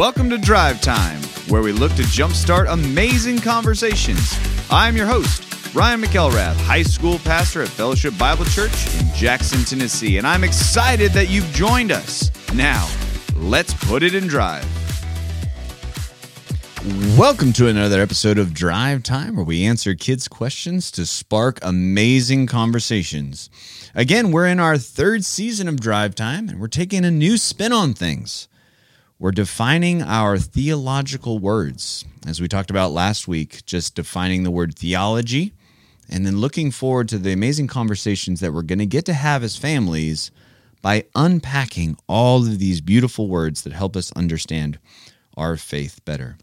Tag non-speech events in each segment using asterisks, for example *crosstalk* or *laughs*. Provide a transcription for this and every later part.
Welcome to Drive Time, where we look to jumpstart amazing conversations. I'm your host, Ryan McElrath, high school pastor at Fellowship Bible Church in Jackson, Tennessee, and I'm excited that you've joined us. Now, let's put it in drive. Welcome to another episode of Drive Time, where we answer kids' questions to spark amazing conversations. Again, we're in our third season of Drive Time, and we're taking a new spin on things. We're defining our theological words, as we talked about last week, just defining the word theology, and then looking forward to the amazing conversations that we're going to get to have as families by unpacking all of these beautiful words that help us understand our faith better.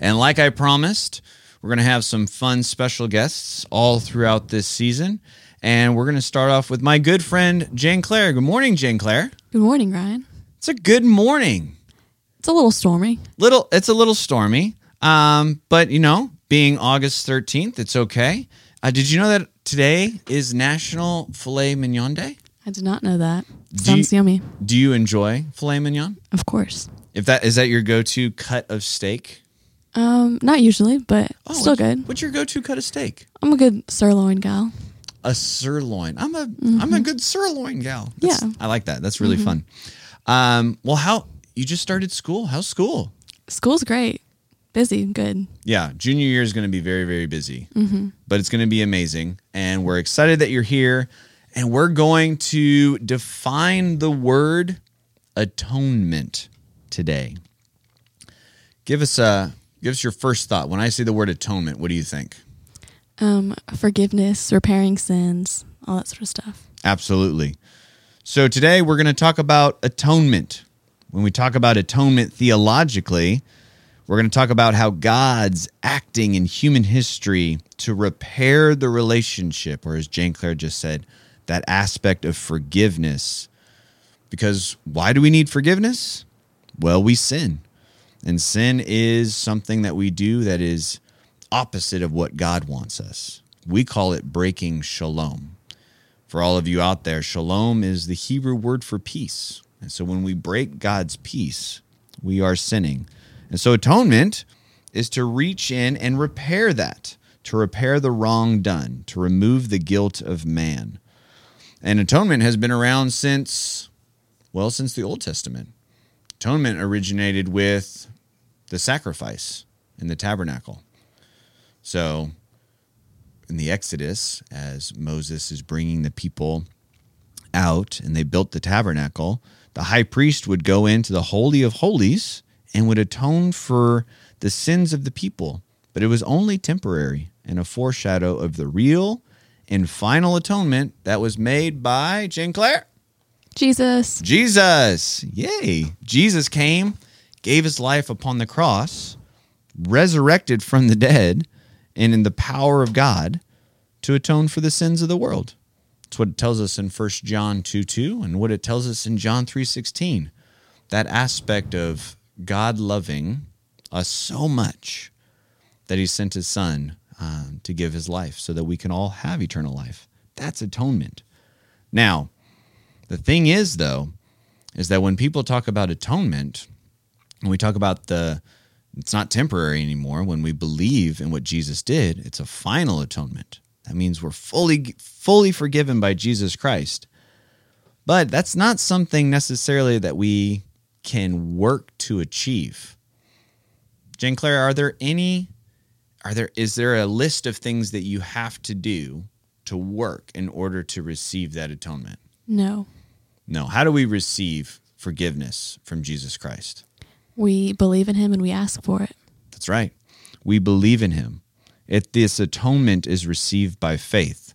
And like I promised, we're going to have some fun special guests all throughout this season. And we're going to start off with my good friend, Jane Claire. Good morning, Jane Claire. Good morning, Ryan. It's a good morning. It's a little stormy. Little, it's a little stormy. Um, but you know, being August 13th, it's okay. Uh, did you know that today is National Filet Mignon Day? I did not know that. Do Sounds you- yummy. Do you enjoy filet mignon? Of course. If that is that your go-to cut of steak? Um, not usually, but Oh, still what's- good. What's your go-to cut of steak? I'm a good sirloin gal. a sirloin. I'm a am a good sirloin gal. That's- Mm-hmm. Yeah. Mm-hmm. I like that. That's really fun. Um, well, how you just started school? How's school? School's great. Busy, good. Yeah, junior year is going to be very very busy, Mm-hmm. but it's going to be amazing, and we're excited that you're here. And we're going to define the word atonement today. Give us a give us your first thought when I say the word atonement. What do you think? Um, forgiveness, repairing sins, all that sort of stuff. Absolutely. So today we're going to talk about atonement. When we talk about atonement theologically, we're going to talk about how God's acting in human history to repair the relationship, or as Jane Claire just said, that aspect of forgiveness. Because why do we need forgiveness? Well, we sin. And sin is something that we do that is opposite of what God wants us. We call it breaking shalom. For all of you out there, shalom is the Hebrew word for peace. And so when we break God's peace, we are sinning. And so atonement is to reach in and repair that, to repair the wrong done, to remove the guilt of man. And atonement has been around since, well, since the Old Testament. Atonement originated with the sacrifice in the tabernacle. So in the Exodus, as Moses is bringing the people out and they built the tabernacle, the high priest would go into the Holy of Holies and would atone for the sins of the people. But it was only temporary and a foreshadow of the real and final atonement that was made by Jane Claire. Jesus. Jesus. Yay. Jesus came, gave his life upon the cross, resurrected from the dead, and in the power of God to atone for the sins of the world. That's what it tells us in 1 John 2 2 and what it tells us in John three sixteen. That aspect of God loving us so much that he sent his son um, to give his life so that we can all have eternal life. That's atonement. Now, the thing is, though, is that when people talk about atonement, when we talk about the, it's not temporary anymore. When we believe in what Jesus did, it's a final atonement. That means we're fully, fully forgiven by Jesus Christ. But that's not something necessarily that we can work to achieve. Jane Claire, are there any, are there, is there a list of things that you have to do to work in order to receive that atonement? No. No. How do we receive forgiveness from Jesus Christ? We believe in him and we ask for it. That's right. We believe in him. It, this atonement is received by faith.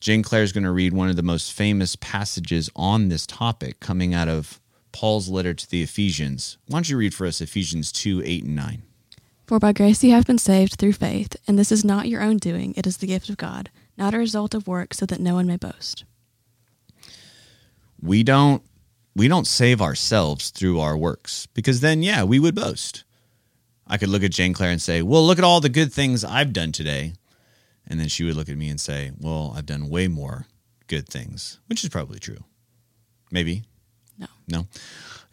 Jane Claire is going to read one of the most famous passages on this topic coming out of Paul's letter to the Ephesians. Why don't you read for us Ephesians 2 8 and 9? For by grace you have been saved through faith, and this is not your own doing, it is the gift of God, not a result of work, so that no one may boast. we don't we don't save ourselves through our works because then yeah we would boast i could look at jane claire and say well look at all the good things i've done today and then she would look at me and say well i've done way more good things which is probably true maybe No. no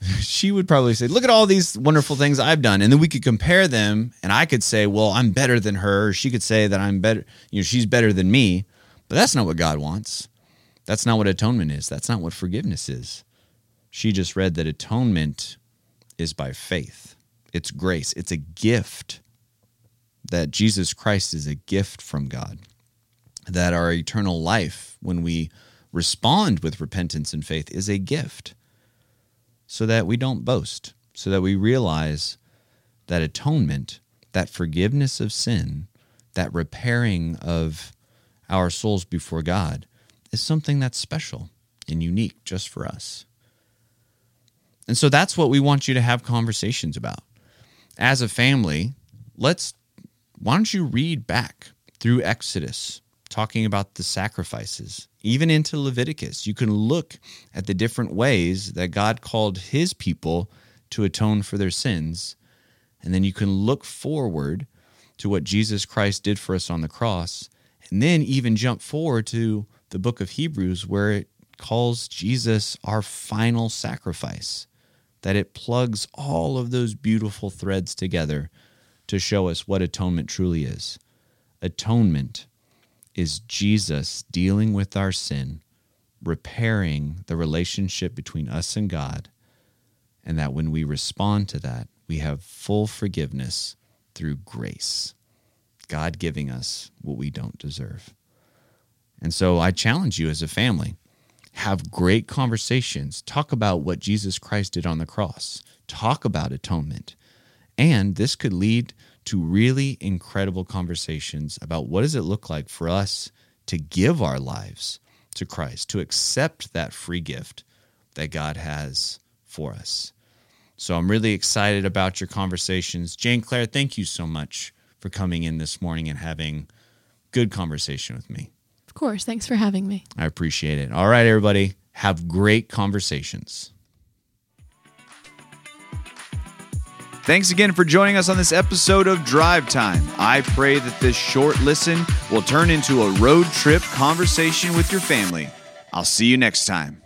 *laughs* she would probably say, Look at all these wonderful things I've done. And then we could compare them. And I could say, Well, I'm better than her. She could say that I'm better, you know, she's better than me. But that's not what God wants. That's not what atonement is. That's not what forgiveness is. She just read that atonement is by faith, it's grace, it's a gift. That Jesus Christ is a gift from God. That our eternal life, when we respond with repentance and faith, is a gift so that we don't boast, so that we realize that atonement, that forgiveness of sin, that repairing of our souls before God is something that's special and unique just for us. And so that's what we want you to have conversations about. As a family, let's why don't you read back through Exodus talking about the sacrifices, even into Leviticus. You can look at the different ways that God called his people to atone for their sins. And then you can look forward to what Jesus Christ did for us on the cross. And then even jump forward to the book of Hebrews, where it calls Jesus our final sacrifice, that it plugs all of those beautiful threads together to show us what atonement truly is. Atonement is Jesus dealing with our sin, repairing the relationship between us and God, and that when we respond to that, we have full forgiveness through grace. God giving us what we don't deserve. And so I challenge you as a family have great conversations. Talk about what Jesus Christ did on the cross. Talk about atonement. And this could lead to really incredible conversations about what does it look like for us to give our lives to Christ, to accept that free gift that God has for us. So I'm really excited about your conversations. Jane Claire, thank you so much for coming in this morning and having good conversation with me. Of course. Thanks for having me. I appreciate it. All right, everybody, have great conversations. Thanks again for joining us on this episode of Drive Time. I pray that this short listen will turn into a road trip conversation with your family. I'll see you next time.